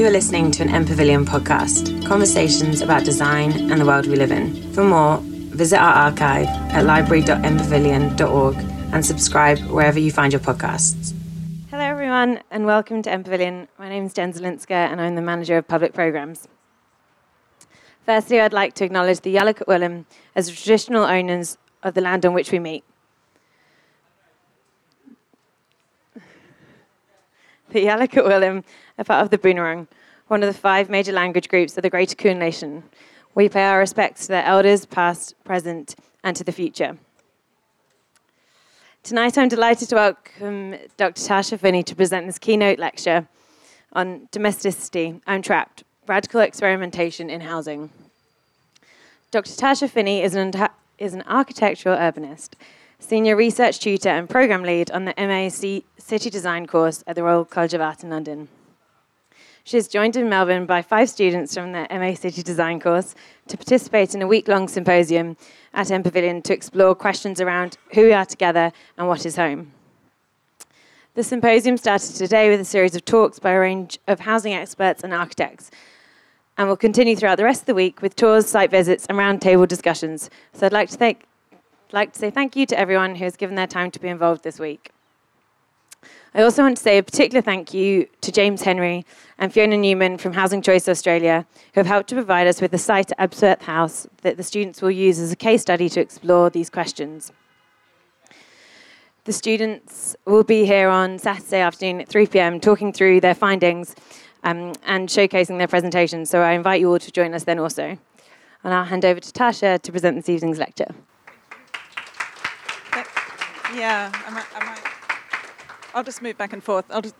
You are listening to an M Pavilion podcast, conversations about design and the world we live in. For more, visit our archive at library.mpavilion.org and subscribe wherever you find your podcasts. Hello, everyone, and welcome to M Pavilion. My name is Jen Zelinska, and I'm the manager of public programs. Firstly, I'd like to acknowledge the Yalukit Willam as the traditional owners of the land on which we meet. The Yalukit Willam are part of the Boonwurrung, one of the five major language groups of the Greater Kulin Nation. We pay our respects to their elders, past, present, and to the future. Tonight, I'm delighted to welcome Dr. Tasha Finney to present this keynote lecture on domesticity, I'm trapped, radical experimentation in housing. Dr. Tasha Finney is an, is an architectural urbanist, senior research tutor and program lead on the MA City Design course at the Royal College of Art in London. She is joined in Melbourne by five students from the MA City Design course to participate in a week long symposium at M Pavilion to explore questions around who we are together and what is home. The symposium started today with a series of talks by a range of housing experts and architects and will continue throughout the rest of the week with tours, site visits, and roundtable discussions. So I'd like to, thank, like to say thank you to everyone who has given their time to be involved this week. I also want to say a particular thank you to James Henry and Fiona Newman from Housing Choice Australia, who have helped to provide us with the site at Ebsworth House that the students will use as a case study to explore these questions. The students will be here on Saturday afternoon at 3 pm talking through their findings um, and showcasing their presentations. So I invite you all to join us then also. And I'll hand over to Tasha to present this evening's lecture. Yeah, might, I might, I'll just move back and forth. I'll just,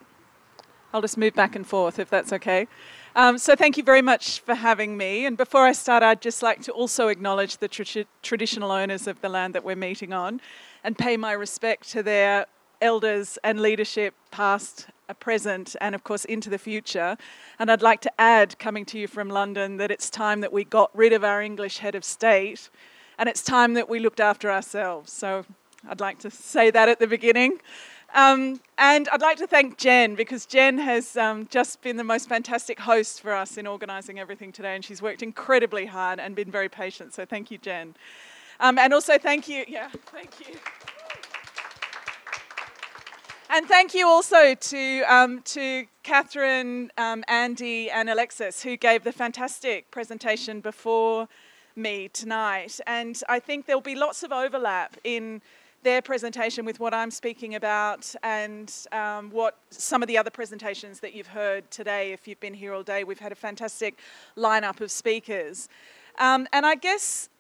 I'll just move back and forth if that's okay. Um, so thank you very much for having me. And before I start, I'd just like to also acknowledge the tra- traditional owners of the land that we're meeting on, and pay my respect to their elders and leadership, past, present, and of course into the future. And I'd like to add, coming to you from London, that it's time that we got rid of our English head of state, and it's time that we looked after ourselves. So I'd like to say that at the beginning. Um, and I'd like to thank Jen because Jen has um, just been the most fantastic host for us in organising everything today, and she's worked incredibly hard and been very patient. So thank you, Jen. Um, and also thank you, yeah, thank you. And thank you also to, um, to Catherine, um, Andy, and Alexis, who gave the fantastic presentation before me tonight. And I think there'll be lots of overlap in their presentation with what I'm speaking about and um, what some of the other presentations that you've heard today. If you've been here all day, we've had a fantastic lineup of speakers. Um, and I guess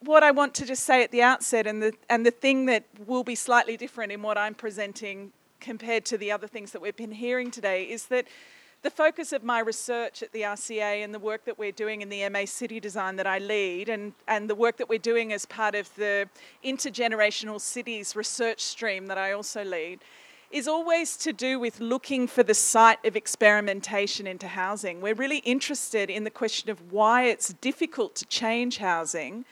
what I want to just say at the outset, and the, and the thing that will be slightly different in what I'm presenting compared to the other things that we've been hearing today is that the focus of my research at the RCA and the work that we're doing in the MA City Design that I lead, and, and the work that we're doing as part of the Intergenerational Cities research stream that I also lead, is always to do with looking for the site of experimentation into housing. We're really interested in the question of why it's difficult to change housing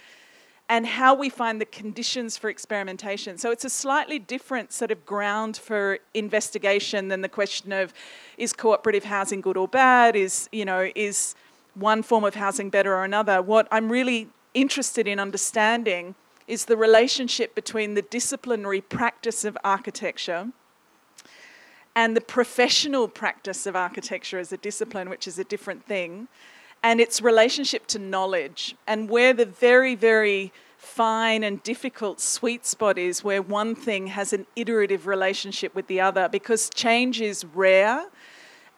and how we find the conditions for experimentation. So it's a slightly different sort of ground for investigation than the question of is cooperative housing good or bad? Is, you know, is one form of housing better or another? What I'm really interested in understanding is the relationship between the disciplinary practice of architecture and the professional practice of architecture as a discipline, which is a different thing and its relationship to knowledge, and where the very, very fine and difficult sweet spot is where one thing has an iterative relationship with the other because change is rare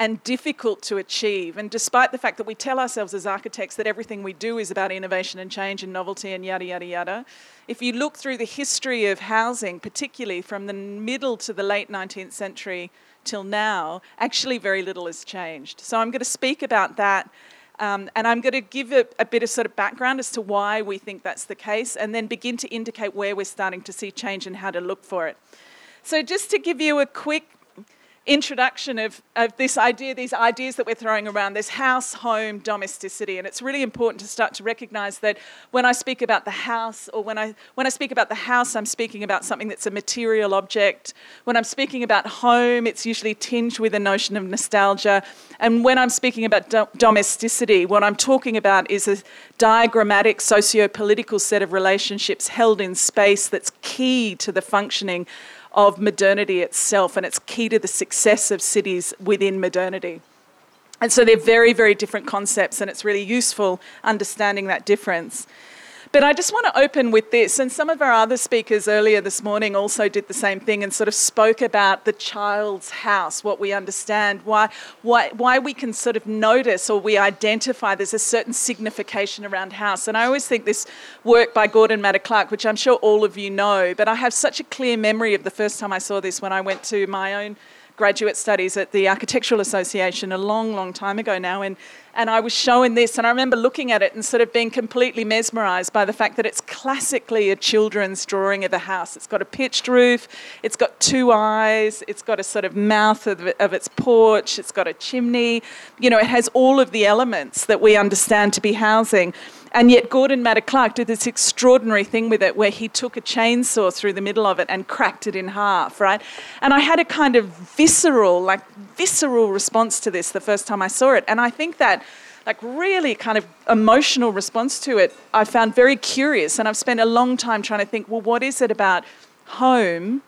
and difficult to achieve. And despite the fact that we tell ourselves as architects that everything we do is about innovation and change and novelty and yada, yada, yada, if you look through the history of housing, particularly from the middle to the late 19th century till now, actually very little has changed. So I'm going to speak about that um, and I'm going to give a, a, bit of sort of background as to why we think that's the case and then begin to indicate where we're starting to see change and how to look for it. So, just to give you a quick introduction of, of this idea, these ideas that we're throwing around, this house, home, domesticity. And it's really important to start to recognize that when I speak about the house, or when I, when I speak about the house, I'm speaking about something that's a material object. When I'm speaking about home, it's usually tinged with a notion of nostalgia. And when I'm speaking about do- domesticity, what I'm talking about is a diagrammatic socio political set of relationships held in space that's key to the functioning of modernity itself, and it's key to the success of cities within modernity. And so they're very, very different concepts, and it's really useful understanding that difference. But I just want to open with this, and some of our other speakers earlier this morning also did the same thing and sort of spoke about the child's house, what we understand, why, why, why we can sort of notice or we identify there's a certain signification around house. And I always think this work by Gordon Matta Clark, which I'm sure all of you know, but I have such a clear memory of the first time I saw this when I went to my own graduate studies at the Architectural Association a long, long time ago now, and, and I was shown this, and I remember looking at it and sort of being completely mesmerised by the fact that it's classically a children's drawing of a house. It's got a pitched roof, it's got two eyes, it's got a sort of mouth of, of its porch, it's got a chimney. You know, it has all of the elements that we understand to be housing. And yet, Gordon Matta Clark did this extraordinary thing with it where he took a chainsaw through the middle of it and cracked it in half, right? And I had a kind of visceral, like, visceral response to this the first time I saw it. And I think that, like, really kind of emotional response to it, I found very curious. And I've spent a long time trying to think, well, what is it about home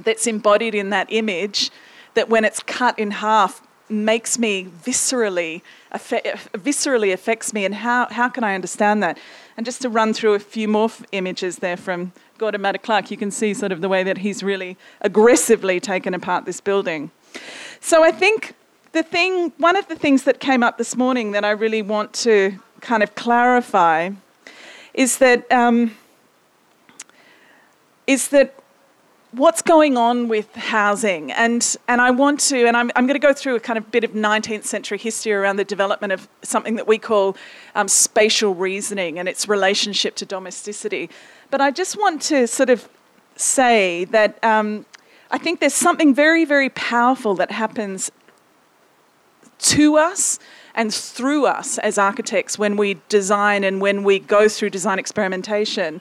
that's embodied in that image that when it's cut in half makes me viscerally viscerally affects me and how, how can I understand that? And just to run through a few more f- images there from Gordon Matta Clark, you can see sort of the way that he's really aggressively taken apart this building. So I think the thing, one of the things that came up this morning that I really want to kind of clarify is that um, is that what's going on with housing? And and I want to and I'm, I'm going to go through a kind of bit of 19th century history around the development of something that we call um, spatial reasoning and its relationship to domesticity. But I just want to sort of say that um, I think there's something very very powerful that happens to us and through us as architects when we design and when we go through design experimentation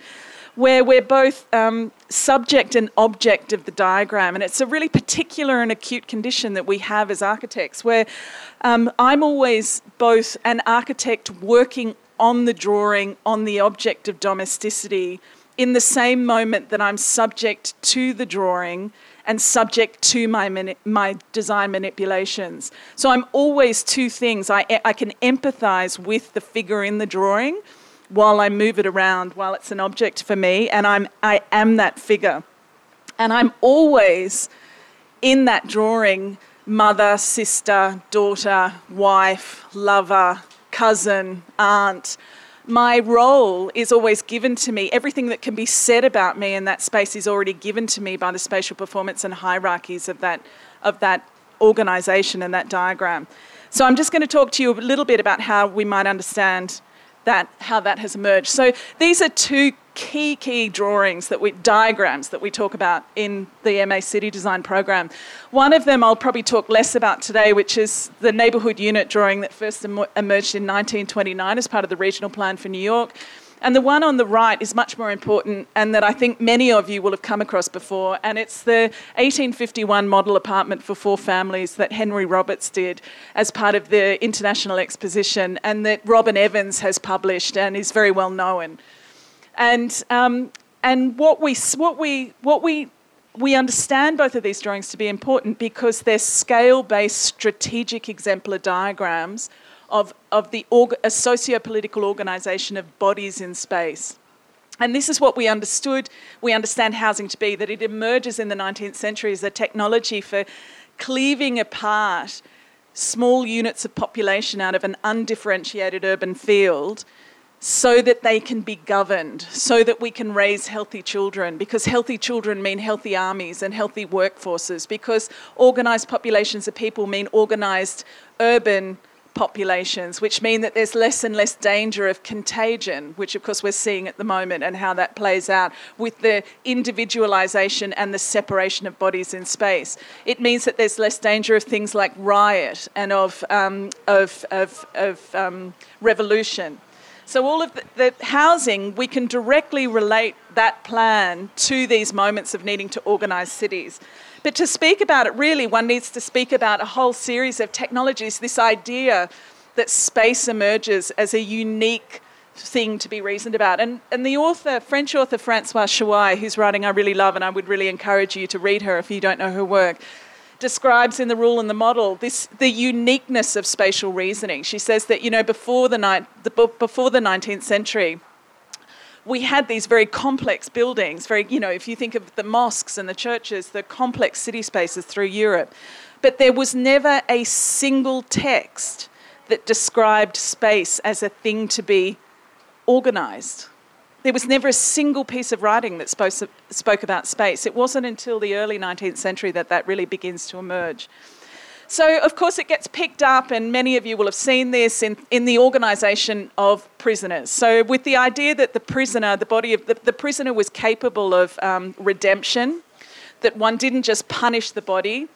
where we're both um, subject and object of the diagram. And it's a really particular and acute condition that we have as architects, where um, I'm always both an architect working on the drawing, on the object of domesticity, in the same moment that I'm subject to the drawing and subject to my, mani- my design manipulations. So I'm always two things. I, I can empathize with the figure in the drawing while I move it around, while it's an object for me, and I'm, I am that figure. And I'm always in that drawing mother, sister, daughter, wife, lover, cousin, aunt. My role is always given to me. Everything that can be said about me in that space is already given to me by the spatial performance and hierarchies of that, of that organisation and that diagram. So I'm just going to talk to you a little bit about how we might understand that how that has emerged. So these are two key key drawings that we diagrams that we talk about in the MA City Design program. One of them I'll probably talk less about today, which is the neighbourhood unit drawing that first emerged in 1929 as part of the regional plan for New York. And the one on the right is much more important, and that I think many of you will have come across before. And it's the 1851 model apartment for four families that Henry Roberts did as part of the International Exposition, and that Robin Evans has published and is very well known. And um, and what we what we what we we understand both of these drawings to be important because they're scale-based strategic exemplar diagrams of, of the org- a socio-political organisation of bodies in space. And this is what we understood, we understand housing to be, that it emerges in the 19th century as a technology for cleaving apart small units of population out of an undifferentiated urban field so that they can be governed, so that we can raise healthy children, because healthy children mean healthy armies and healthy workforces, because organised populations of people mean organised urban populations, which mean that there's less and less danger of contagion, which of course we're seeing at the moment, and how that plays out with the individualization and the separation of bodies in space. It means that there's less danger of things like riot and of, um, of, of, of um, revolution. So, all of the, the, housing, we can directly relate that plan to these moments of needing to organise cities. But to speak about it, really, one needs to speak about a whole series of technologies, this idea that space emerges as a unique thing to be reasoned about. And, and the author, French author Francoise Choay, whose writing I really love, and I would really encourage you to read her if you don't know her work, describes in the rule and the model this the uniqueness of spatial reasoning. She says that you know before the, ni- the before the 19th century, we had these very complex buildings, very, you know, if you think of the mosques and the churches, the complex city spaces through Europe. But there was never a single text that described space as a thing to be organised. There was never a single piece of writing that spoke, spoke about space. It wasn't until the early 19th century that that really begins to emerge. So, of course, it gets picked up, and many of you will have seen this in, in the organisation of prisoners. So, with the idea that the prisoner, the body of the, the prisoner was capable of um, redemption, that one didn't just punish the body.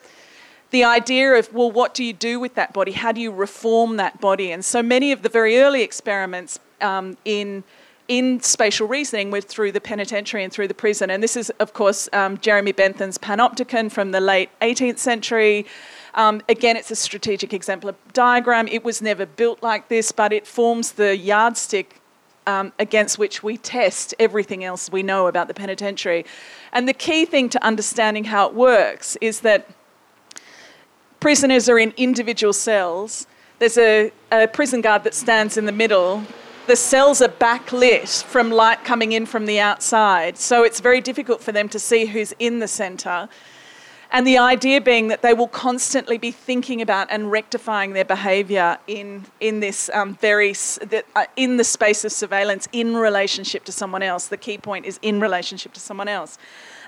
The idea of, well, what do you do with that body? How do you reform that body? And so many of the very early experiments um, in in spatial reasoning were through the penitentiary and through the prison. And this is, of course, um, Jeremy Bentham's panopticon from the late 18th century. Um, again, it's a strategic example of diagram. It was never built like this, but it forms the yardstick um, against which we test everything else we know about the penitentiary. And the key thing to understanding how it works is that prisoners are in individual cells. There's a, a prison guard that stands in the middle the cells are backlit from light coming in from the outside, so it's very difficult for them to see who's in the centre. And the idea being that they will constantly be thinking about and rectifying their behaviour in, in this um, very, uh, in the space of surveillance in relationship to someone else. The key point is in relationship to someone else.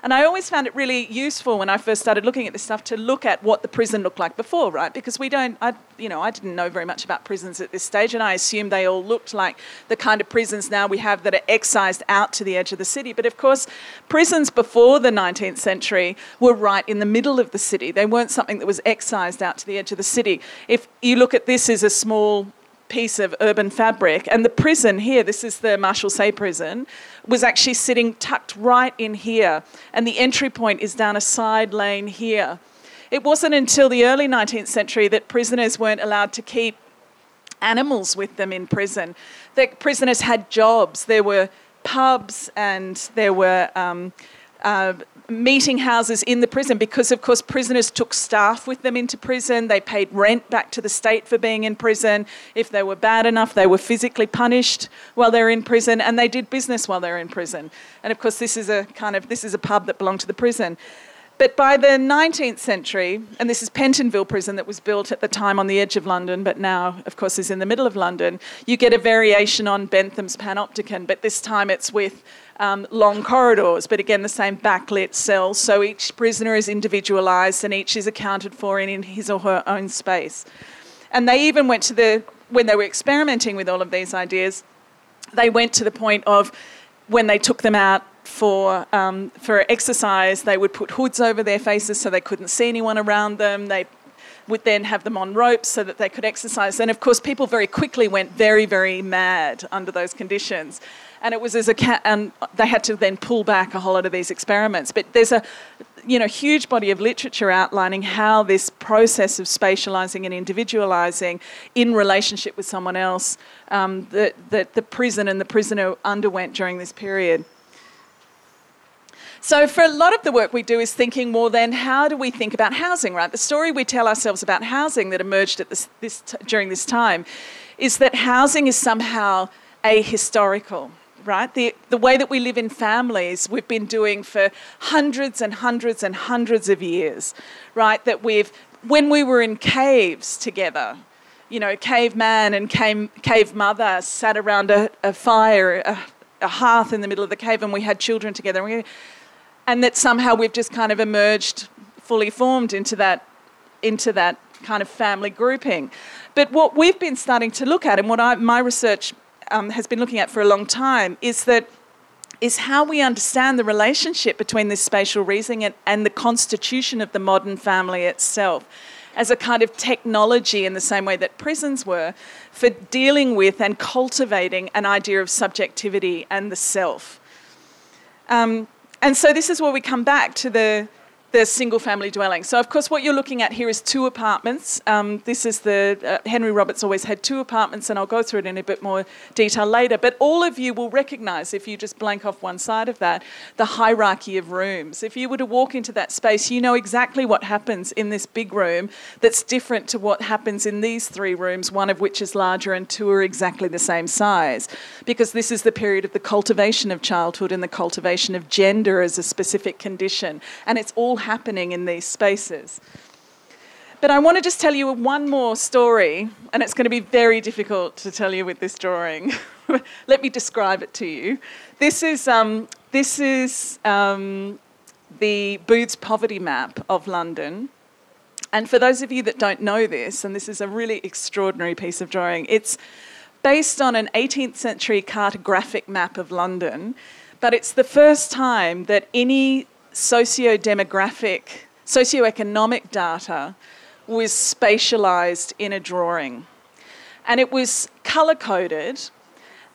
And I always found it really useful when I first started looking at this stuff to look at what the prison looked like before, right? Because we don't, I, you know, I didn't know very much about prisons at this stage, and I assumed they all looked like the kind of prisons now we have that are excised out to the edge of the city. But of course, prisons before the 19th century were right in the middle of the city. They weren't something that was excised out to the edge of the city. If you look at this as a small piece of urban fabric. And the prison here, this is the Marshalsea prison, was actually sitting tucked right in here. And the entry point is down a side lane here. It wasn't until the early 19th century that prisoners weren't allowed to keep animals with them in prison. That prisoners had jobs. There were pubs and there were um, uh, meeting houses in the prison because, of course, prisoners took staff with them into prison. They paid rent back to the state for being in prison. If they were bad enough, they were physically punished while they were in prison, and they did business while they were in prison. And of course, this is a kind of this is a pub that belonged to the prison. But by the 19th century, and this is Pentonville Prison that was built at the time on the edge of London, but now, of course, is in the middle of London, you get a variation on Bentham's Panopticon, but this time it's with um, long corridors, but again, the same backlit cells. So each prisoner is individualised and each is accounted for in, his or her own space. And they even went to the, when they were experimenting with all of these ideas, they went to the point of when they took them out for, um, for exercise, they would put hoods over their faces so they couldn't see anyone around them. They would then have them on ropes so that they could exercise. And of course, people very quickly went very, very mad under those conditions and it was as a cat, and they had to then pull back a whole lot of these experiments. But there's a you know huge body of literature outlining how this process of spatializing and individualizing in relationship with someone else um, that, that the prison and the prisoner underwent during this period. So, for a lot of the work we do is thinking more then how do we think about housing, right? The story we tell ourselves about housing that emerged at this, this t- during this time is that housing is somehow ahistorical right? The, the way that we live in families, we've been doing for hundreds and hundreds and hundreds of years, right? That we've, when we were in caves together, you know, caveman and cave, cave mother sat around a, a fire, a, a, hearth in the middle of the cave, and we had children together. And, we, and that somehow we've just kind of emerged fully formed into that, into that kind of family grouping. But what we've been starting to look at, and what I, my research um, has been looking at for a long time, is that is how we understand the relationship between this spatial reasoning and, and the constitution of the modern family itself as a kind of technology in the same way that prisons were for dealing with and cultivating an idea of subjectivity and the self. Um, and so this is where we come back to the the single family dwelling. So, of course, what you're looking at here is two apartments. Um, this is the uh, Henry Roberts always had two apartments, and I'll go through it in a bit more detail later. But all of you will recognize, if you just blank off one side of that, the hierarchy of rooms. If you were to walk into that space, you know exactly what happens in this big room that's different to what happens in these three rooms, one of which is larger and two are exactly the same size. Because this is the period of the cultivation of childhood and the cultivation of gender as a specific condition. And it's all happening in these spaces. But I want to just tell you one more story, and it's going to be very difficult to tell you with this drawing. Let me describe it to you. This is, um, this is um, the Booth's poverty map of London. And for those of you that don't know this, and this is a really extraordinary piece of drawing, it's based on an 18th century cartographic map of London, but it's the first time that any socio-demographic, socio-economic data was spatialized in a drawing. And it was color coded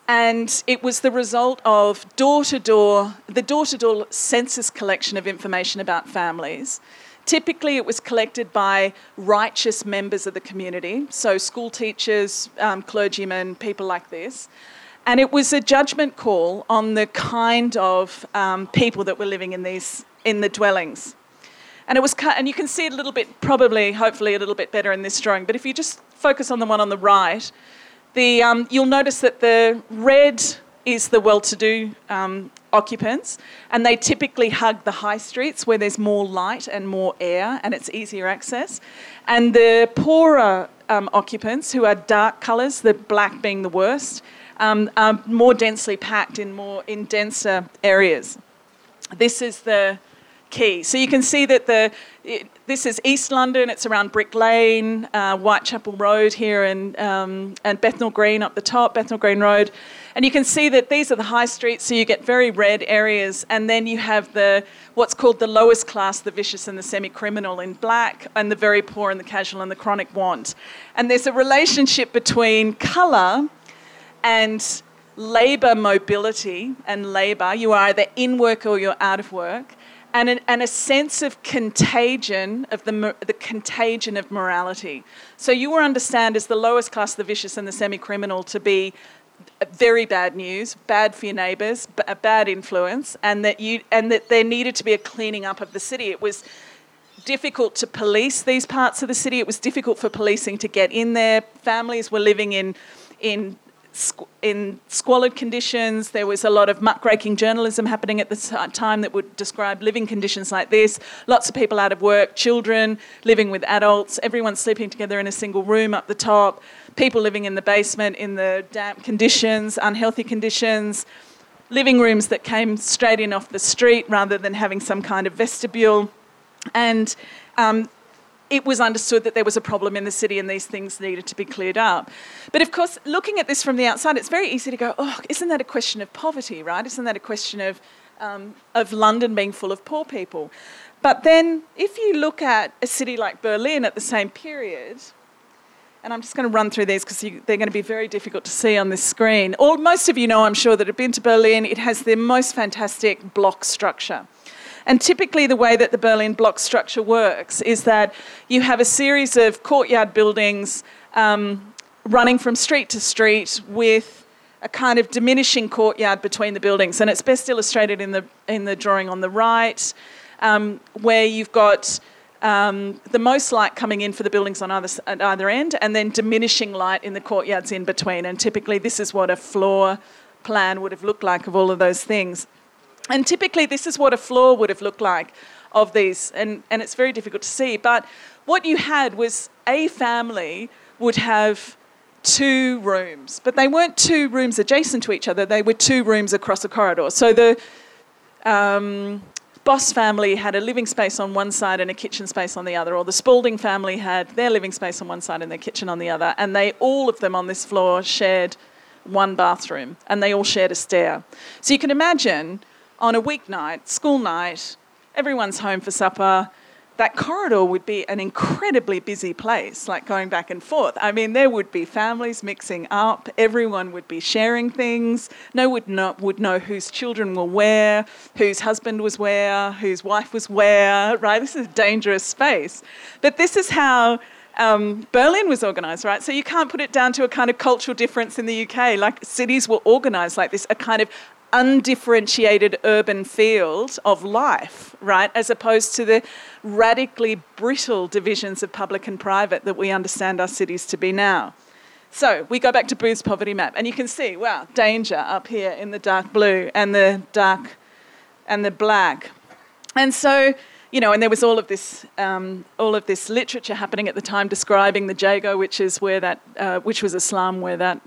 and it was the result of door to door, the door to door census collection of information about families. Typically, it was collected by righteous members of the community, so school teachers, um, clergymen, people like this. And it was a judgment call on the kind of um, people that were living in these in the dwellings. And it was and you can see it a little bit, probably, hopefully, a little bit better in this drawing. But if you just focus on the one on the right, the, um, you'll notice that the red is the well-to-do um, occupants, and they typically hug the high streets where there's more light and more air, and it's easier access. And the poorer um, occupants, who are dark colours, the black being the worst, um, are more densely packed in more in denser areas. This is the key. So you can see that the it, this is East London. It's around Brick Lane, uh, Whitechapel Road here, and um, and Bethnal Green up the top, Bethnal Green Road, and you can see that these are the high streets. So you get very red areas, and then you have the what's called the lowest class, the vicious and the semi-criminal in black, and the very poor and the casual and the chronic want. And there's a relationship between colour and labour mobility and labour. You are either in work or you're out of work. And, an, and a sense of contagion, of the, the contagion of morality. So you will understand as the lowest class, the vicious and the semi-criminal, to be very bad news, bad for your neighbours, a bad influence, and that you and that there needed to be a cleaning up of the city. It was difficult to police these parts of the city. It was difficult for policing to get in there. Families were living in in in squalid conditions. There was a lot of muckraking journalism happening at the time that would describe living conditions like this. Lots of people out of work, children living with adults, everyone sleeping together in a single room up the top, people living in the basement in the damp conditions, unhealthy conditions, living rooms that came straight in off the street rather than having some kind of vestibule. And um, it was understood that there was a problem in the city and these things needed to be cleared up. But of course, looking at this from the outside, it's very easy to go, oh, isn't that a question of poverty, right? Isn't that a question of, um, of London being full of poor people? But then, if you look at a city like Berlin at the same period, and I'm just going to run through these because they're going to be very difficult to see on this screen. Or most of you know, I'm sure, that have been to Berlin. It has the most fantastic block structure. And typically, the way that the Berlin block structure works is that you have a series of courtyard buildings um, running from street to street with a kind of diminishing courtyard between the buildings. And it's best illustrated in the, in the drawing on the right, um, where you've got um, the most light coming in for the buildings on either, at either end, and then diminishing light in the courtyards in between. And typically, this is what a floor plan would have looked like of all of those things. And typically, this is what a floor would have looked like of these, and, and it's very difficult to see. But what you had was a family would have two rooms, but they weren't two rooms adjacent to each other, they were two rooms across a corridor. So the, um, Boss family had a living space on one side and a kitchen space on the other, or the Spalding family had their living space on one side and their kitchen on the other, and they all of them on this floor shared one bathroom, and they all shared a stair. So you can imagine on a weeknight, school night, everyone's home for supper that corridor would be an incredibly busy place, like going back and forth. I mean, there would be families mixing up, everyone would be sharing things, no one would know, would know whose children were where, whose husband was where, whose wife was where, right? This is a dangerous space. But this is how um, Berlin was organised, right? So you can't put it down to a kind of cultural difference in the UK. Like cities were organised like this, a kind of undifferentiated urban field of life, right? As opposed to the radically brittle divisions of public and private that we understand our cities to be now. So we go back to Booth's poverty map, and you can see, wow, danger up here in the dark blue and the dark and the black. And so, you know, and there was all of this, um, all of this literature happening at the time describing the Jago, which is where that, uh, which was a slum where that,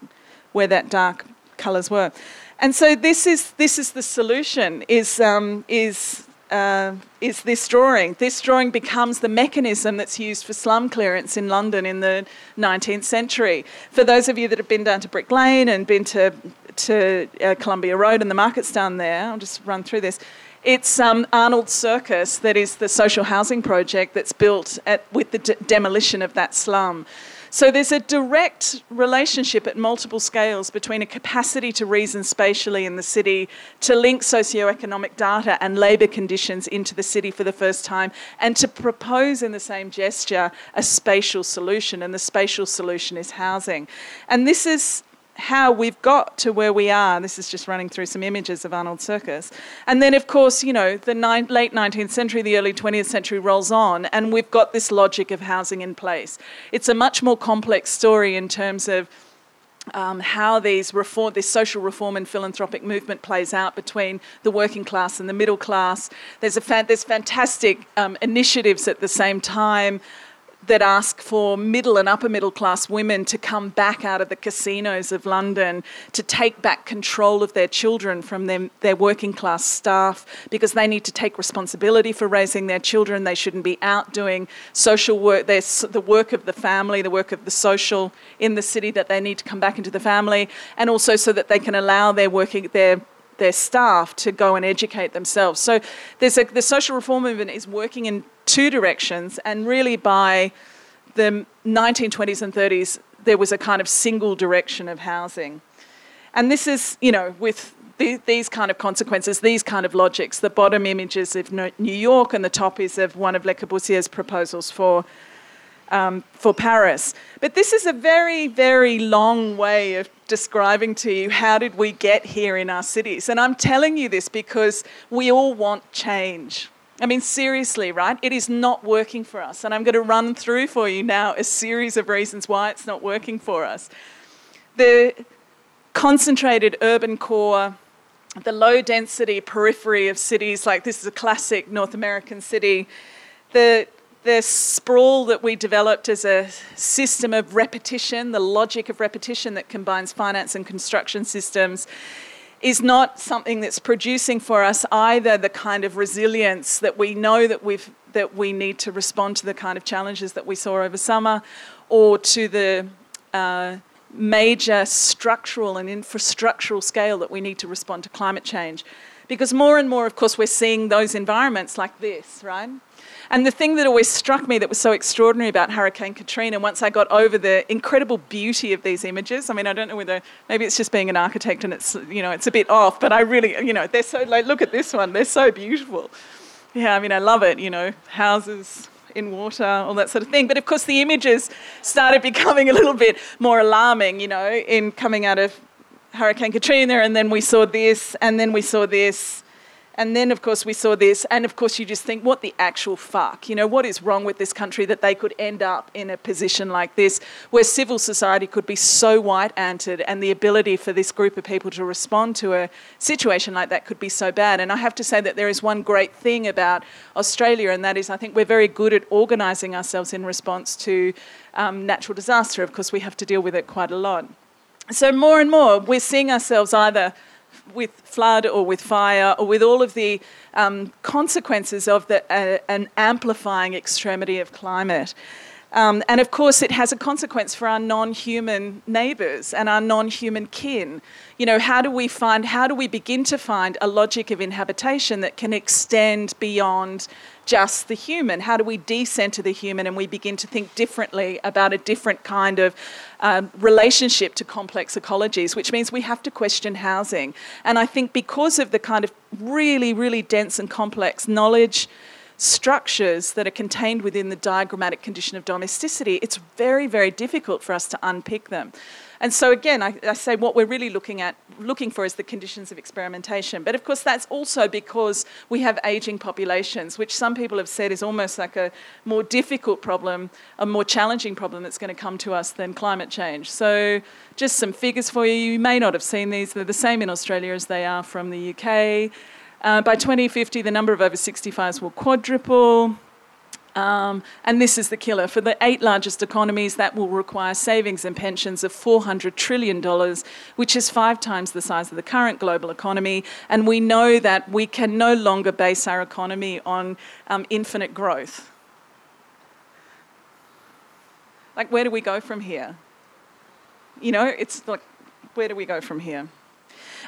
where that dark colours were. And so this is this is the solution. Is um, is uh, is this drawing. This drawing becomes the mechanism that's used for slum clearance in London in the 19th century. For those of you that have been down to Brick Lane and been to, to uh, Columbia Road and the markets down there, I'll just run through this. It's um, Arnold Circus that is the social housing project that's built at, with the demolition of that slum. So there's a direct relationship at multiple scales between a capacity to reason spatially in the city, to link socioeconomic data and labour conditions into the city for the first time, and to propose in the same gesture a spatial solution. And the spatial solution is housing. And this is how we've got to where we are. This is just running through some images of Arnold Circus. And then, of course, you know, the late 19th century, the early 20th century rolls on, and we've got this logic of housing in place. It's a much more complex story in terms of. Um, how these reform, this social reform and philanthropic movement plays out between the working class and the middle class. There's, a there's fantastic um, initiatives at the same time that ask for middle and upper middle class women to come back out of the casinos of London, to take back control of their children from them, their working class staff, because they need to take responsibility for raising their children. They shouldn't be out doing social work, There's the work of the family, the work of the social in the city, that they need to come back into the family, and also so that they can allow their working, their their staff to go and educate themselves. So there's a, the social reform movement is working in two directions, and really by the 1920s and 30s, there was a kind of single direction of housing. And this is, you know, with the, these kind of consequences, these kind of logics. The bottom image is of New York, and the top is of one of Le Corbusier's proposals for um, for Paris. But this is a very, very long way of describing to you how did we get here in our cities. And I'm telling you this because we all want change. I mean, seriously, right? It is not working for us. And I'm going to run through for you now a series of reasons why it's not working for us. The concentrated urban core, the low density periphery of cities, like this is a classic North American city, the the sprawl that we developed as a system of repetition, the logic of repetition that combines finance and construction systems, is not something that's producing for us either the kind of resilience that we know that we've that we need to respond to the kind of challenges that we saw over summer, or to the uh, major structural and infrastructural scale that we need to respond to climate change. Because more and more, of course, we're seeing those environments like this, right? And the thing that always struck me that was so extraordinary about Hurricane Katrina, once I got over the incredible beauty of these images, I mean, I don't know whether maybe it's just being an architect and it's, you know, it's a bit off, but I really, you know, they're so, like, look at this one, they're so beautiful. Yeah, I mean, I love it, you know, houses in water, all that sort of thing. But of course, the images started becoming a little bit more alarming, you know, in coming out of Hurricane Katrina, and then we saw this, and then we saw this and then, of course, we saw this, and of course, you just think, what the actual fuck? You know, what is wrong with this country that they could end up in a position like this where civil society could be so white anted and the ability for this group of people to respond to a situation like that could be so bad? And I have to say that there is one great thing about Australia, and that is I think we're very good at organising ourselves in response to um, natural disaster. Of course, we have to deal with it quite a lot. So, more and more, we're seeing ourselves either with flood or with fire or with all of the um, consequences of the, uh, an amplifying extremity of climate. Um, and of course, it has a consequence for our non human neighbours and our non human kin. You know, how do we find, how do we begin to find a logic of inhabitation that can extend beyond just the human? How do we decenter the human and we begin to think differently about a different kind of um, relationship to complex ecologies, which means we have to question housing. And I think because of the kind of really, really dense and complex knowledge structures that are contained within the diagrammatic condition of domesticity, it's very, very difficult for us to unpick them. And so again, I, I, say what we're really looking at, looking for is the conditions of experimentation. But of course, that's also because we have aging populations, which some people have said is almost like a more difficult problem, a more challenging problem that's going to come to us than climate change. So just some figures for you. You may not have seen these. They're the same in Australia as they are from the UK. Uh, by 2050, the number of over 65s will quadruple. Um, and this is the killer. For the eight largest economies, that will require savings and pensions of $400 trillion, which is five times the size of the current global economy. And we know that we can no longer base our economy on um, infinite growth. Like, where do we go from here? You know, it's like, where do we go from here?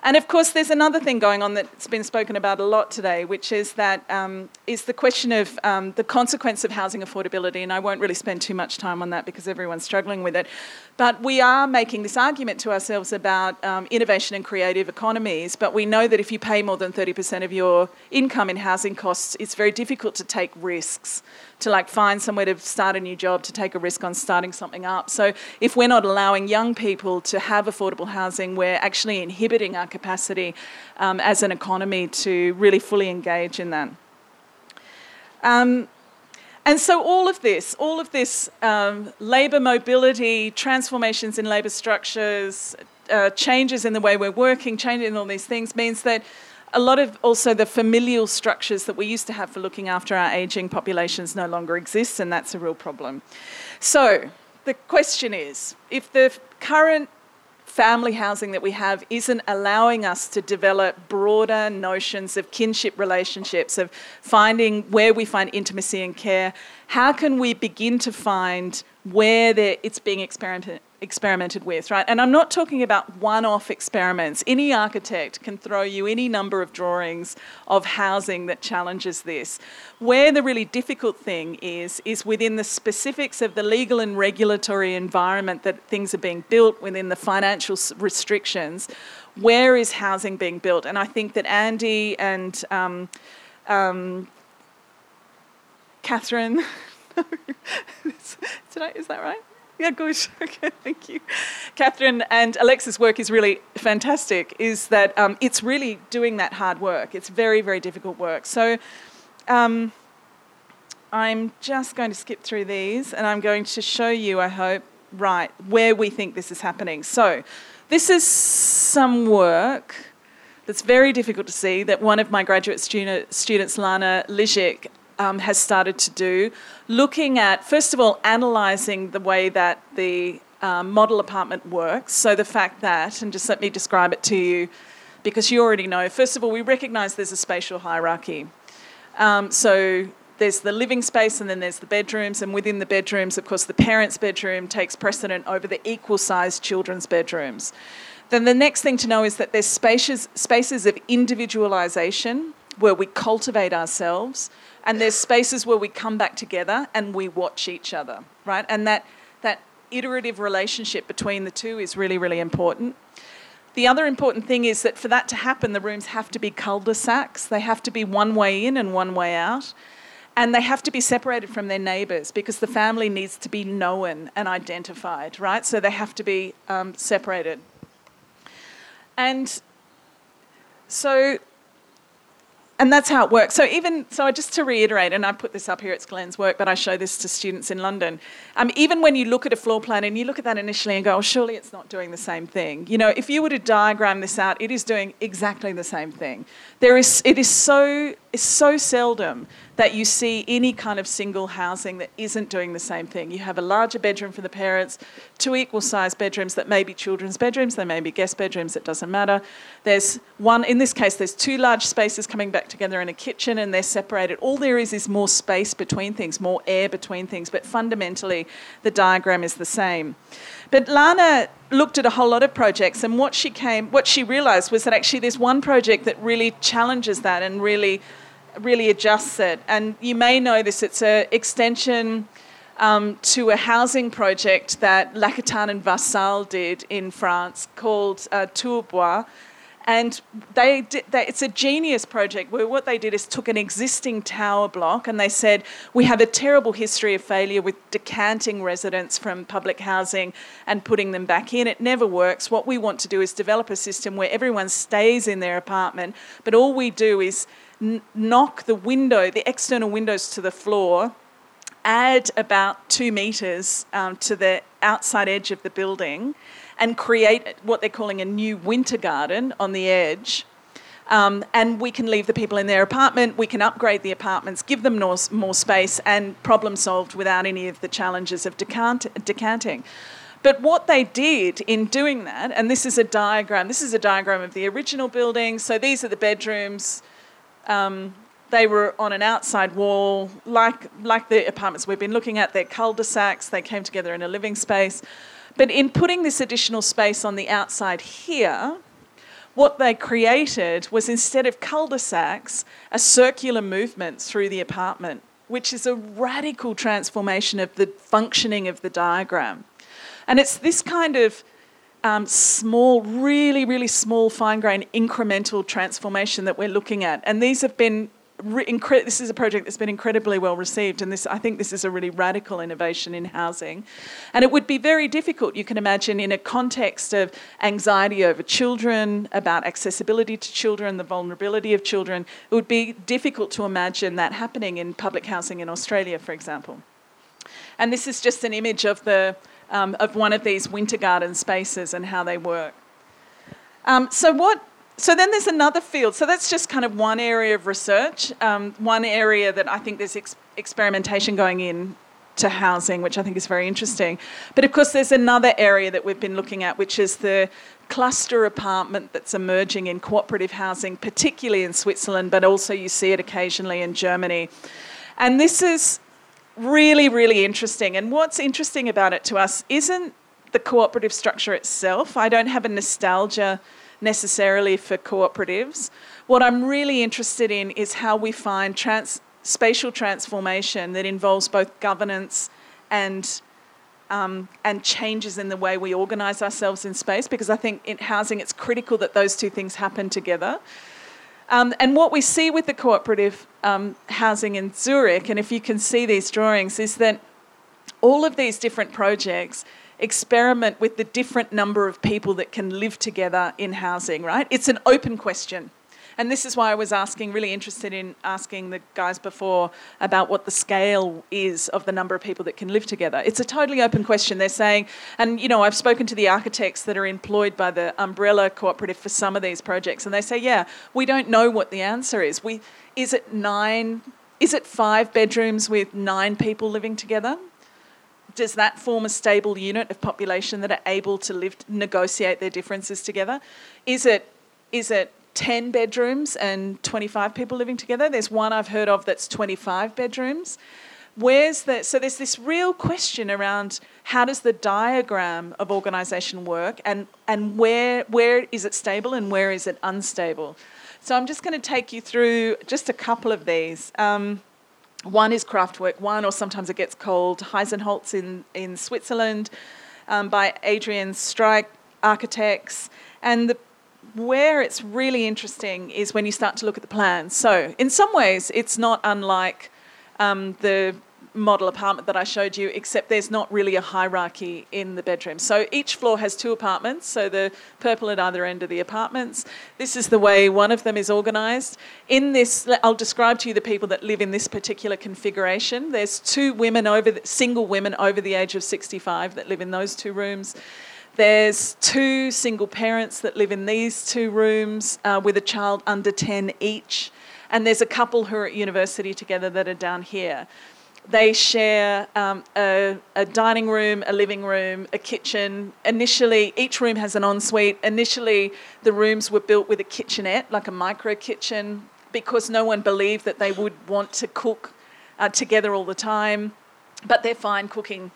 And of course, there's another thing going on that's been spoken about a lot today, which is that um, is the question of um, the consequence of housing affordability. And I won't really spend too much time on that because everyone's struggling with it. But we are making this argument to ourselves about um, innovation and creative economies. But we know that if you pay more than 30% of your income in housing costs, it's very difficult to take risks to like find somewhere to start a new job, to take a risk on starting something up. So if we're not allowing young people to have affordable housing, we're actually inhibiting our capacity um, as an economy to really fully engage in that. Um, and so all of this, all of this um, labour mobility, transformations in labour structures, uh, changes in the way we're working, changes in all these things means that a lot of also the familial structures that we used to have for looking after our aging populations no longer exist, and that's a real problem. So the question is if the current family housing that we have isn't allowing us to develop broader notions of kinship relationships, of finding where we find intimacy and care, how can we begin to find where it's being experimented, experimented with, right? And I'm not talking about one off experiments. Any architect can throw you any number of drawings of housing that challenges this. Where the really difficult thing is, is within the specifics of the legal and regulatory environment that things are being built, within the financial restrictions. Where is housing being built? And I think that Andy and um, um, Catherine, is that right? Yeah, good. Okay, thank you. Catherine and Alexis' work is really fantastic, is that um, it's really doing that hard work. It's very, very difficult work. So um, I'm just going to skip through these and I'm going to show you, I hope, right, where we think this is happening. So this is some work that's very difficult to see that one of my graduate student, students, Lana Lijic, um, has started to do, looking at, first of all, analysing the way that the um, model apartment works. So the fact that, and just let me describe it to you because you already know, first of all, we recognise there's a spatial hierarchy. Um, so there's the living space and then there's the bedrooms, and within the bedrooms, of course, the parents' bedroom takes precedent over the equal sized children's bedrooms. Then the next thing to know is that there's spaces, spaces of individualisation where we cultivate ourselves and there's spaces where we come back together and we watch each other, right? And that that iterative relationship between the two is really, really important. The other important thing is that for that to happen, the rooms have to be cul-de-sacs. They have to be one way in and one way out. And they have to be separated from their neighbours because the family needs to be known and identified, right? So they have to be um, separated. And so and that's how it works. So even so, just to reiterate, and I put this up here, it's Glenn's work, but I show this to students in London. Um, even when you look at a floor plan and you look at that initially and go, oh, surely it's not doing the same thing. You know, if you were to diagram this out, it is doing exactly the same thing. There is, it is so, it's so seldom that you see any kind of single housing that isn't doing the same thing. You have a larger bedroom for the parents, two equal sized bedrooms that may be children's bedrooms, they may be guest bedrooms, it doesn't matter. There's one, in this case, there's two large spaces coming back together in a kitchen and they're separated. All there is is more space between things, more air between things, but fundamentally the diagram is the same. But Lana looked at a whole lot of projects and what she came what she realized was that actually there's one project that really challenges that and really really adjusts it. And you may know this, it's an extension um, to a housing project that Lacaton and Vassal did in France called uh, Tour Bois. And they, did, they, it's a genius project where what they did is took an existing tower block and they said, We have a terrible history of failure with decanting residents from public housing and putting them back in. It never works. What we want to do is develop a system where everyone stays in their apartment, but all we do is n- knock the window, the external windows to the floor, add about two metres um, to the outside edge of the building, and create what they're calling a new winter garden on the edge. Um, and we can leave the people in their apartment, we can upgrade the apartments, give them more, more space, and problem solved without any of the challenges of decant- decanting. But what they did in doing that, and this is a diagram, this is a diagram of the original building. So these are the bedrooms, um, they were on an outside wall, like, like the apartments we've been looking at. They're cul-de-sacs. They came together in a living space. But in putting this additional space on the outside here, what they created was instead of cul-de-sacs, a circular movement through the apartment, which is a radical transformation of the functioning of the diagram. And it's this kind of um, small, really, really small, fine grained incremental transformation that we're looking at. And these have been Re- incre- this is a project that's been incredibly well received, and this I think this is a really radical innovation in housing. And it would be very difficult, you can imagine, in a context of anxiety over children, about accessibility to children, the vulnerability of children. It would be difficult to imagine that happening in public housing in Australia, for example. And this is just an image of the um, of one of these winter garden spaces and how they work. Um, so what? So then there's another field. So that's just kind of one area of research, um, one area that I think there's ex- experimentation going in to housing, which I think is very interesting. But of course, there's another area that we've been looking at, which is the cluster apartment that's emerging in cooperative housing, particularly in Switzerland, but also you see it occasionally in Germany. And this is really, really interesting. And what's interesting about it to us isn't the cooperative structure itself. I don't have a nostalgia necessarily for cooperatives. What I'm really interested in is how we find trans- spatial transformation that involves both governance and um, and changes in the way we organise ourselves in space. Because I think in housing, it's critical that those two things happen together. Um, and what we see with the cooperative um, housing in Zurich, and if you can see these drawings, is that all of these different projects experiment with the different number of people that can live together in housing, right? It's an open question. And this is why I was asking, really interested in asking the guys before about what the scale is of the number of people that can live together. It's a totally open question. They're saying, and you know, I've spoken to the architects that are employed by the umbrella cooperative for some of these projects, and they say, yeah, we don't know what the answer is. We is it nine? Is it five bedrooms with nine people living together? Does that form a stable unit of population that are able to live negotiate their differences together is it is it 10 bedrooms and 25 people living together. There's one I've heard of that's 25 bedrooms. Where's the, so there's this real question around how does the diagram of organisation work and, and where, where is it stable and where is it unstable? So I'm just going to take you through just a couple of these. Um, one is Kraftwerk One, or sometimes it gets called Heizenholz in, in Switzerland um, by Adrian Streich Architects. And the where it's really interesting is when you start to look at the plans. So, in some ways, it's not unlike um, the model apartment that I showed you, except there's not really a hierarchy in the bedrooms. So each floor has two apartments, so the purple at either end of the apartments. This is the way one of them is organised. In this, I'll describe to you the people that live in this particular configuration. There's two women over, the, single women over the age of 65 that live in those two rooms. There's two single parents that live in these two rooms uh, with a child under 10 each. And there's a couple who are at university together that are down here. They share um, a, a, dining room, a living room, a kitchen. Initially, each room has an ensuite. Initially, the rooms were built with a kitchenette, like a micro kitchen, because no one believed that they would want to cook uh, together all the time. But they're fine cooking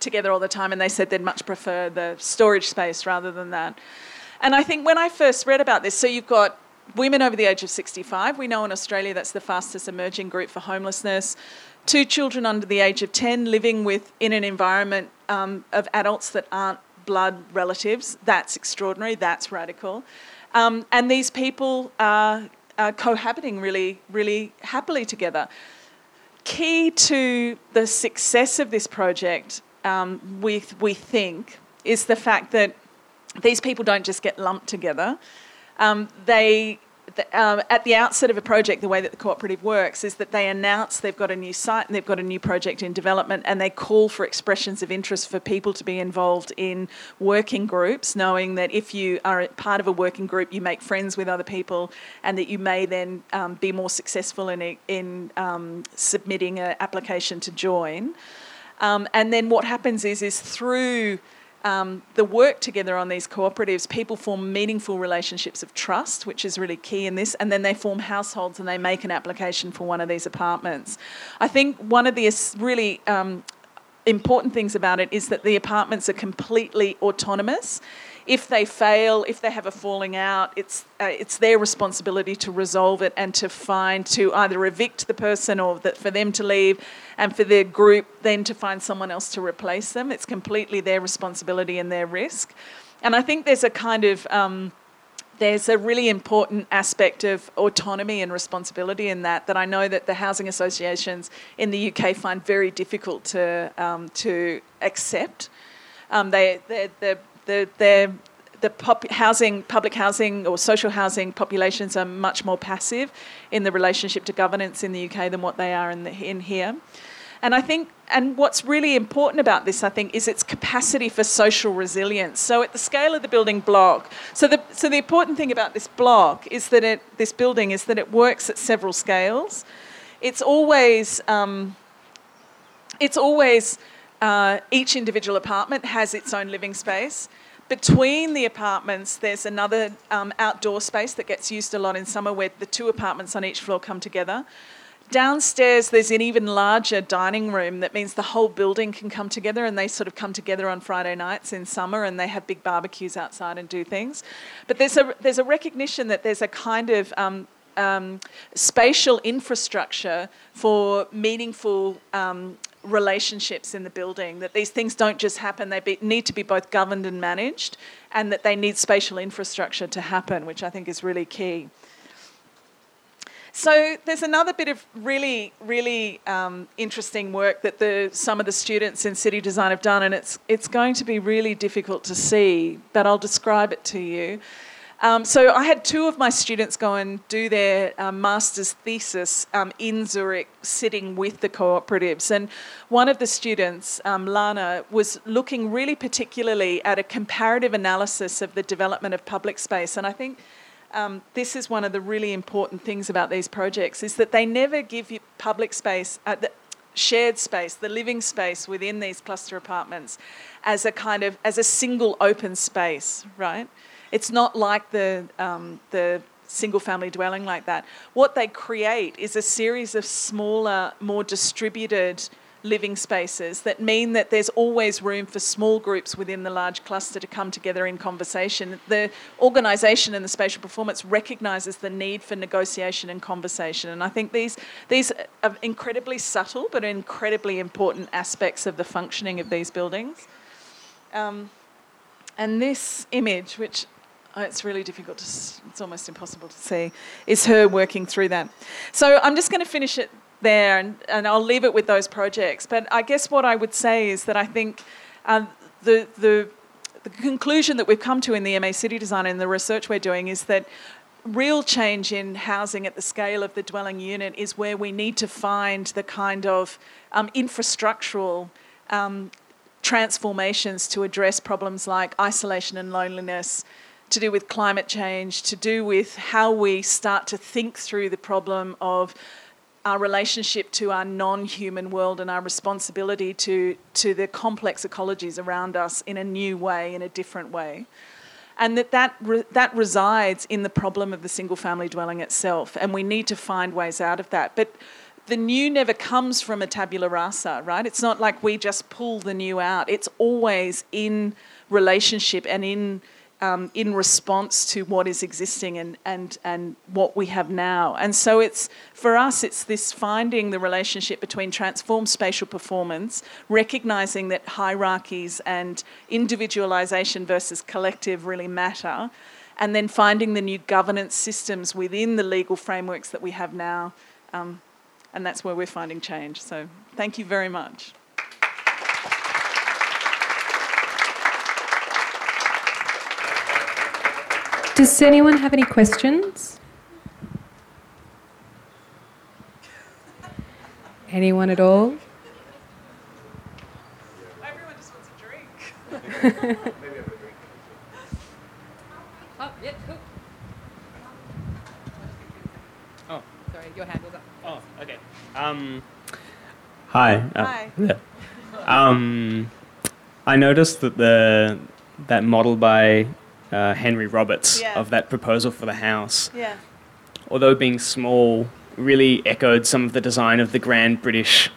together all the time, and they said they'd much prefer the storage space rather than that. And I think when I first read about this, so you've got women over the age of 65. We know in Australia that's the fastest emerging group for homelessness. Two children under the age of 10 living with in an environment um, of adults that aren't blood relatives. That's extraordinary. That's radical. Um, and these people are, are cohabiting really, really happily together. Key to the success of this project, um, we, we think, is the fact that these people don't just get lumped together um, they um, at the outset of a project, the way that the cooperative works is that they announce they've got a new site and they've got a new project in development, and they call for expressions of interest for people to be involved in working groups, knowing that if you are part of a working group, you make friends with other people, and that you may then um, be more successful in, in um, submitting an application to join. Um, and then what happens is, is through um, the work together on these cooperatives, people form meaningful relationships of trust, which is really key in this, and then they form households and they make an application for one of these apartments. I think one of the really um, important things about it is that the apartments are completely autonomous if they fail, if they have a falling out, it's uh, it's their responsibility to resolve it and to find to either evict the person or that for them to leave, and for their group then to find someone else to replace them. It's completely their responsibility and their risk. And I think there's a kind of um, there's a really important aspect of autonomy and responsibility in that that I know that the housing associations in the UK find very difficult to um, to accept. Um, they, they're, the, the pop- housing, public housing or social housing populations are much more passive in the relationship to governance in the UK than what they are in, the, in here. And I think, and what's really important about this, I think, is its capacity for social resilience. So at the scale of the building block, so the so the important thing about this block is that it this building is that it works at several scales. It's always um, it's always uh, each individual apartment has its own living space. Between the apartments, there's another um, outdoor space that gets used a lot in summer where the two apartments on each floor come together. Downstairs, there's an even larger dining room that means the whole building can come together and they sort of come together on Friday nights in summer and they have big barbecues outside and do things. But there's a, there's a recognition that there's a kind of um, um, spatial infrastructure for meaningful um, relationships in the building, that these things don't just happen, they be, need to be both governed and managed, and that they need spatial infrastructure to happen, which I think is really key. So there's another bit of really, really um, interesting work that the, some of the students in city design have done, and it's it's going to be really difficult to see, but I'll describe it to you. Um, so I had two of my students go and do their um, master's thesis um, in Zurich, sitting with the cooperatives. And one of the students, um, Lana, was looking really particularly at a comparative analysis of the development of public space. And I think um, this is one of the really important things about these projects is that they never give you public space. Uh, the, shared space, the living space within these cluster apartments, as a kind of as a single open space, right? It's not like the, um, the single family dwelling like that. What they create is a series of smaller, more distributed living spaces that mean that there's always room for small groups within the large cluster to come together in conversation. The organisation and the spatial performance recognises the need for negotiation and conversation. And I think these, these are incredibly subtle but incredibly important aspects of the functioning of these buildings. Um, and this image, which it's really difficult to, it's almost impossible to see, is her working through that. So I'm just going to finish it there, and, and I'll leave it with those projects. But I guess what I would say is that I think um, the, the, the conclusion that we've come to in the MA City Design and the research we're doing is that real change in housing at the scale of the dwelling unit is where we need to find the kind of um, infrastructural um, transformations to address problems like isolation and loneliness, to do with climate change, to do with how we start to think through the problem of our relationship to our non-human world and our responsibility to, to the complex ecologies around us in a new way, in a different way. And that that, re- that resides in the problem of the single family dwelling itself. And we need to find ways out of that. But the new never comes from a tabula rasa, right? It's not like we just pull the new out. It's always in relationship and in um, in response to what is existing and, and, and what we have now. And so it's for us, it's this finding the relationship between transformed spatial performance, recognizing that hierarchies and individualization versus collective really matter, and then finding the new governance systems within the legal frameworks that we have now. Um, and that's where we're finding change. So thank you very much. Does anyone have any questions? Anyone at all? Everyone just wants a drink. Oh, yeah, cool. Oh. Sorry, your hand was up. Oh, okay. Um, hi. Uh, Hi. yeah. Um, I noticed that the that model by uh, Henry Roberts Yeah. of that proposal for the house, Yeah. although being small, really echoed some of the design of the Grand British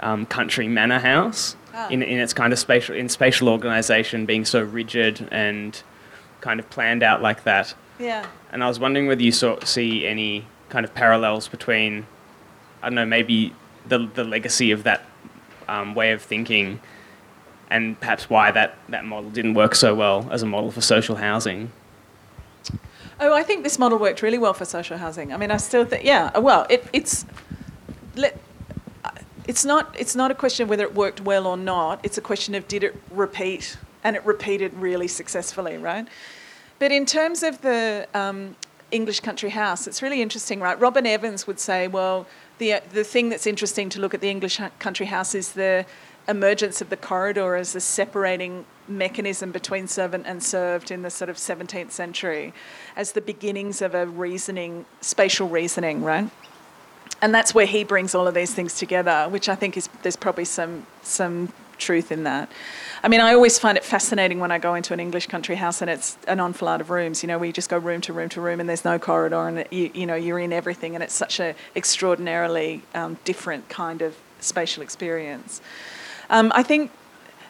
um, Country Manor House Ah. in, in its kind of spatial in spatial organisation, being so rigid and kind of planned out like that. Yeah. And I was wondering whether you saw, see any kind of parallels between, I don't know, maybe the, the legacy of that um, way of thinking and perhaps why that, that model didn't work so well as a model for social housing. Oh, I think this model worked really well for social housing. I mean, I still think, yeah. uh, Well, it, it's uh, it's not it's not a question of whether it worked well or not. It's a question of did it repeat, and it repeated really successfully, right? But in terms of the um, English country house, it's really interesting, right? Robin Evans would say, well, the the thing that's interesting to look at the English country house is the emergence of the corridor as a separating mechanism between servant and served in the sort of 17th century as the beginnings of a reasoning, spatial reasoning, right? And that's where he brings all of these things together, which I think is there's probably some some truth in that. I mean, I always find it fascinating when I go into an English country house and it's an enfilade of rooms. You know, you just go room to room to room and there's no corridor and you, you know you're in everything and it's such a extraordinarily um, different kind of spatial experience. Um, I think,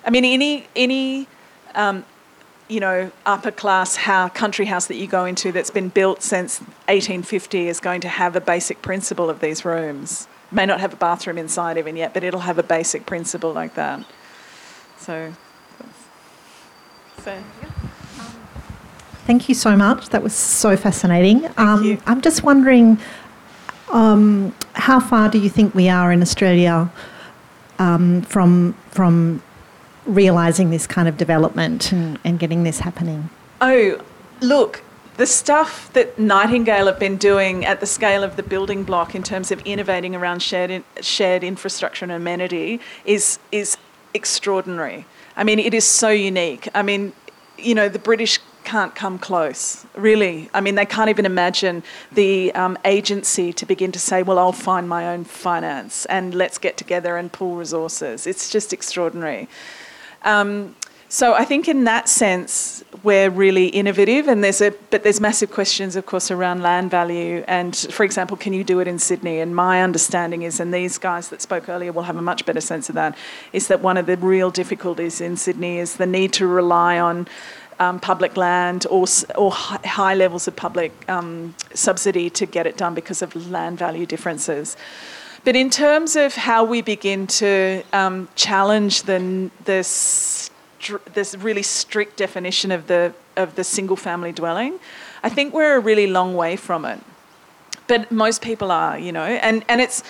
I mean, any any um, you know upper class house, country house that you go into that's been built since 1850 is going to have a basic principle of these rooms. May not have a bathroom inside even yet, but it'll have a basic principle like that. So, so Thank you so much. That was so fascinating. um, you. I'm just wondering um, how far do you think we are in Australia um, from from realizing this kind of development and, and getting this happening? Oh, look, the stuff that Nightingale have been doing at the scale of the building block in terms of innovating around shared in, shared infrastructure and amenity is is extraordinary. I mean, it is so unique. I mean, you know, the British can't come close, really. I mean, they can't even imagine the um, agency to begin to say, well, I'll find my own finance and let's get together and pool resources. It's just extraordinary. Um, so I think in that sense we're really innovative, and there's a but there's massive questions, of course, around land value. And for example, can you do it in Sydney? And my understanding is, and these guys that spoke earlier will have a much better sense of that, is that one of the real difficulties in Sydney is the need to rely on. Um, public land or, or high levels of public um, subsidy to get it done because of land value differences. But in terms of how we begin to um, challenge the, str- this really strict definition of the, of the single family dwelling, I think we're a really long way from it. But most people are, you know, and, and it's,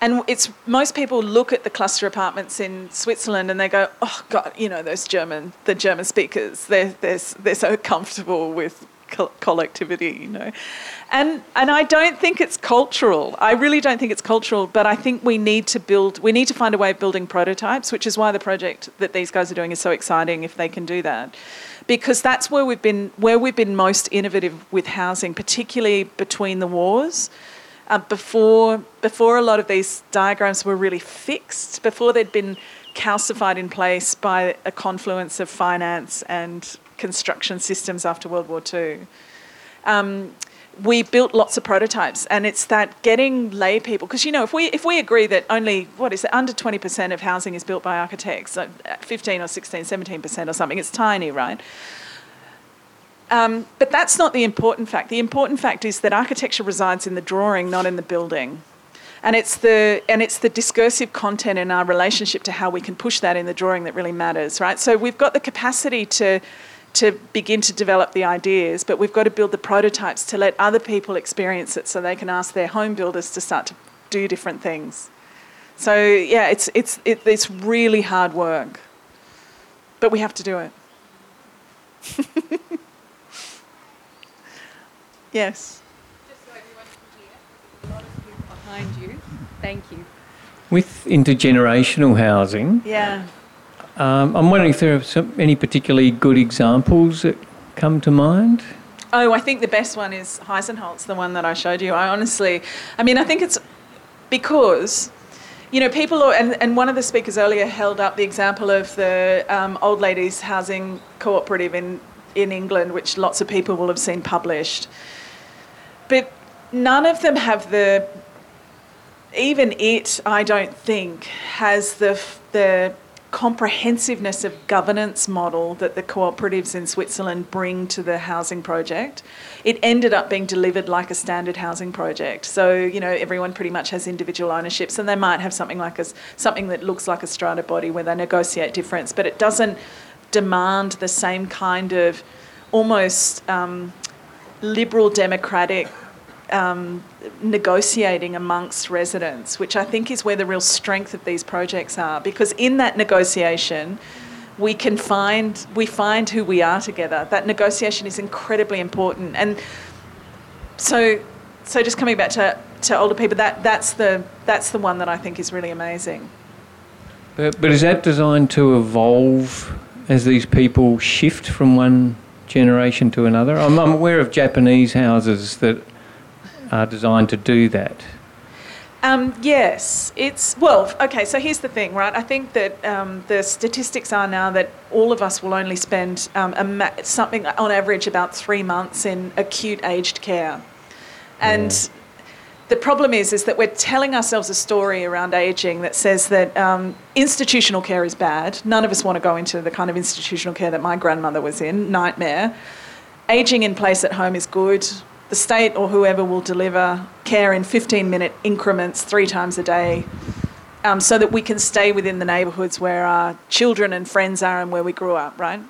And it's most people look at the cluster apartments in Switzerland and they go, "Oh God, you know those German, the German speakers. They're they're, they're so comfortable with co- collectivity, you know." And and I don't think it's cultural. I really don't think it's cultural. But I think we need to build. We need to find a way of building prototypes, which is why the project that these guys are doing is so exciting. If they can do that, because that's where we've been where we've been most innovative with housing, particularly between the wars uh, before before a lot of these diagrams were really fixed, before they'd been calcified in place by a confluence of finance and construction systems after World War II. Um, we built lots of prototypes, and it's that getting lay people because you know if we if we agree that only what is it under twenty percent of housing is built by architects, so fifteen or 16, 17 percent or something, it's tiny, right? Um, but that's not the important fact. The important fact is that architecture resides in the drawing, not in the building. And it's the and it's the discursive content in our relationship to how we can push that in the drawing that really matters, right? So we've got the capacity to to begin to develop the ideas, but we've got to build the prototypes to let other people experience it so they can ask their home builders to start to do different things. So yeah, it's it's it, it's really hard work. But we have to do it. Yes. Just so everyone can hear, a lot of people behind you. Thank you. With intergenerational housing, Yeah. um, I'm wondering if there are some, any particularly good examples that come to mind. Oh, I think the best one is Heizenholz, the one that I showed you. I honestly, I mean, I think it's because, you know, people, are, and, and one of the speakers earlier held up the example of the um, old ladies housing cooperative in, in England, which lots of people will have seen published. But none of them have the, even it, I don't think, has the, the comprehensiveness of governance model that the cooperatives in Switzerland bring to the housing project. It ended up being delivered like a standard housing project. So, you know, everyone pretty much has individual ownerships and they might have something like a, something that looks like a strata body where they negotiate difference, but it doesn't demand the same kind of almost um, liberal democratic um, negotiating amongst residents, which I think is where the real strength of these projects are. Because in that negotiation, we can find we find who we are together. That negotiation is incredibly important, and so so just coming back to, to older people, that that's the that's the one that I think is really amazing. But, but is that designed to evolve as these people shift from one generation to another? I'm, I'm aware of Japanese houses that are designed to do that. Um, yes, it's well. Okay, so here's the thing, right? I think that um, the statistics are now that all of us will only spend um, a ma- something on average about three months in acute aged care, and the problem is is that we're telling ourselves a story around aging that says that um, institutional care is bad. None of us want to go into the kind of institutional care that my grandmother was in. Nightmare. Aging in place at home is good the state or whoever will deliver care in 15 minute increments three times a day um, so that we can stay within the neighbourhoods where our children and friends are and where we grew up, right?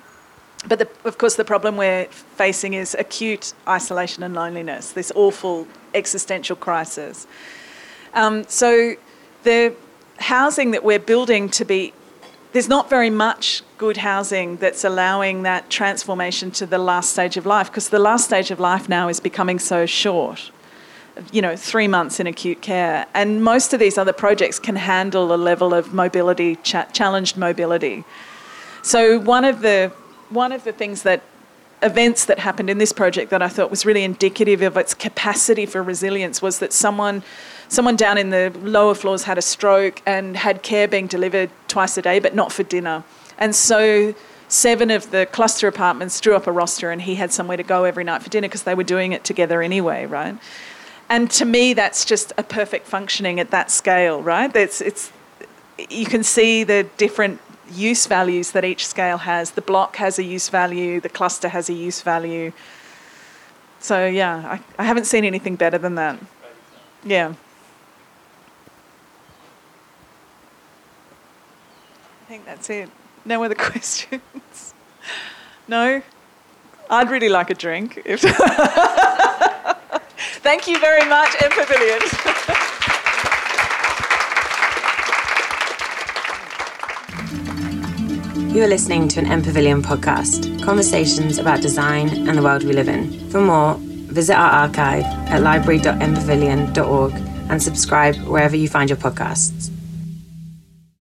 But the, of course, the problem we're facing is acute isolation and loneliness, this awful existential crisis. Um, so the housing that we're building to be there's not very much good housing that's allowing that transformation to the last stage of life because the last stage of life now is becoming so short. You know, three months in acute care. And most of these other projects can handle a level of mobility, cha- challenged mobility. So, one of the, one of the things that events that happened in this project that I thought was really indicative of its capacity for resilience was that someone someone down in the lower floors had a stroke and had care being delivered twice a day, but not for dinner. And so seven of the cluster apartments drew up a roster and he had somewhere to go every night for dinner because they were doing it together anyway, right? And to me, that's just a perfect functioning at that scale, right? It's, it's, you can see the different use values that each scale has. The block has a use value, the cluster has a use value. So, yeah, I, I haven't seen anything better than that. Yeah. I think that's it. No other questions? No? I'd really like a drink. If Thank you very much, MPavilion. You are listening to an MPavilion podcast, conversations about design and the world we live in. For more, visit our archive at library.mpavilion.org and subscribe wherever you find your podcasts.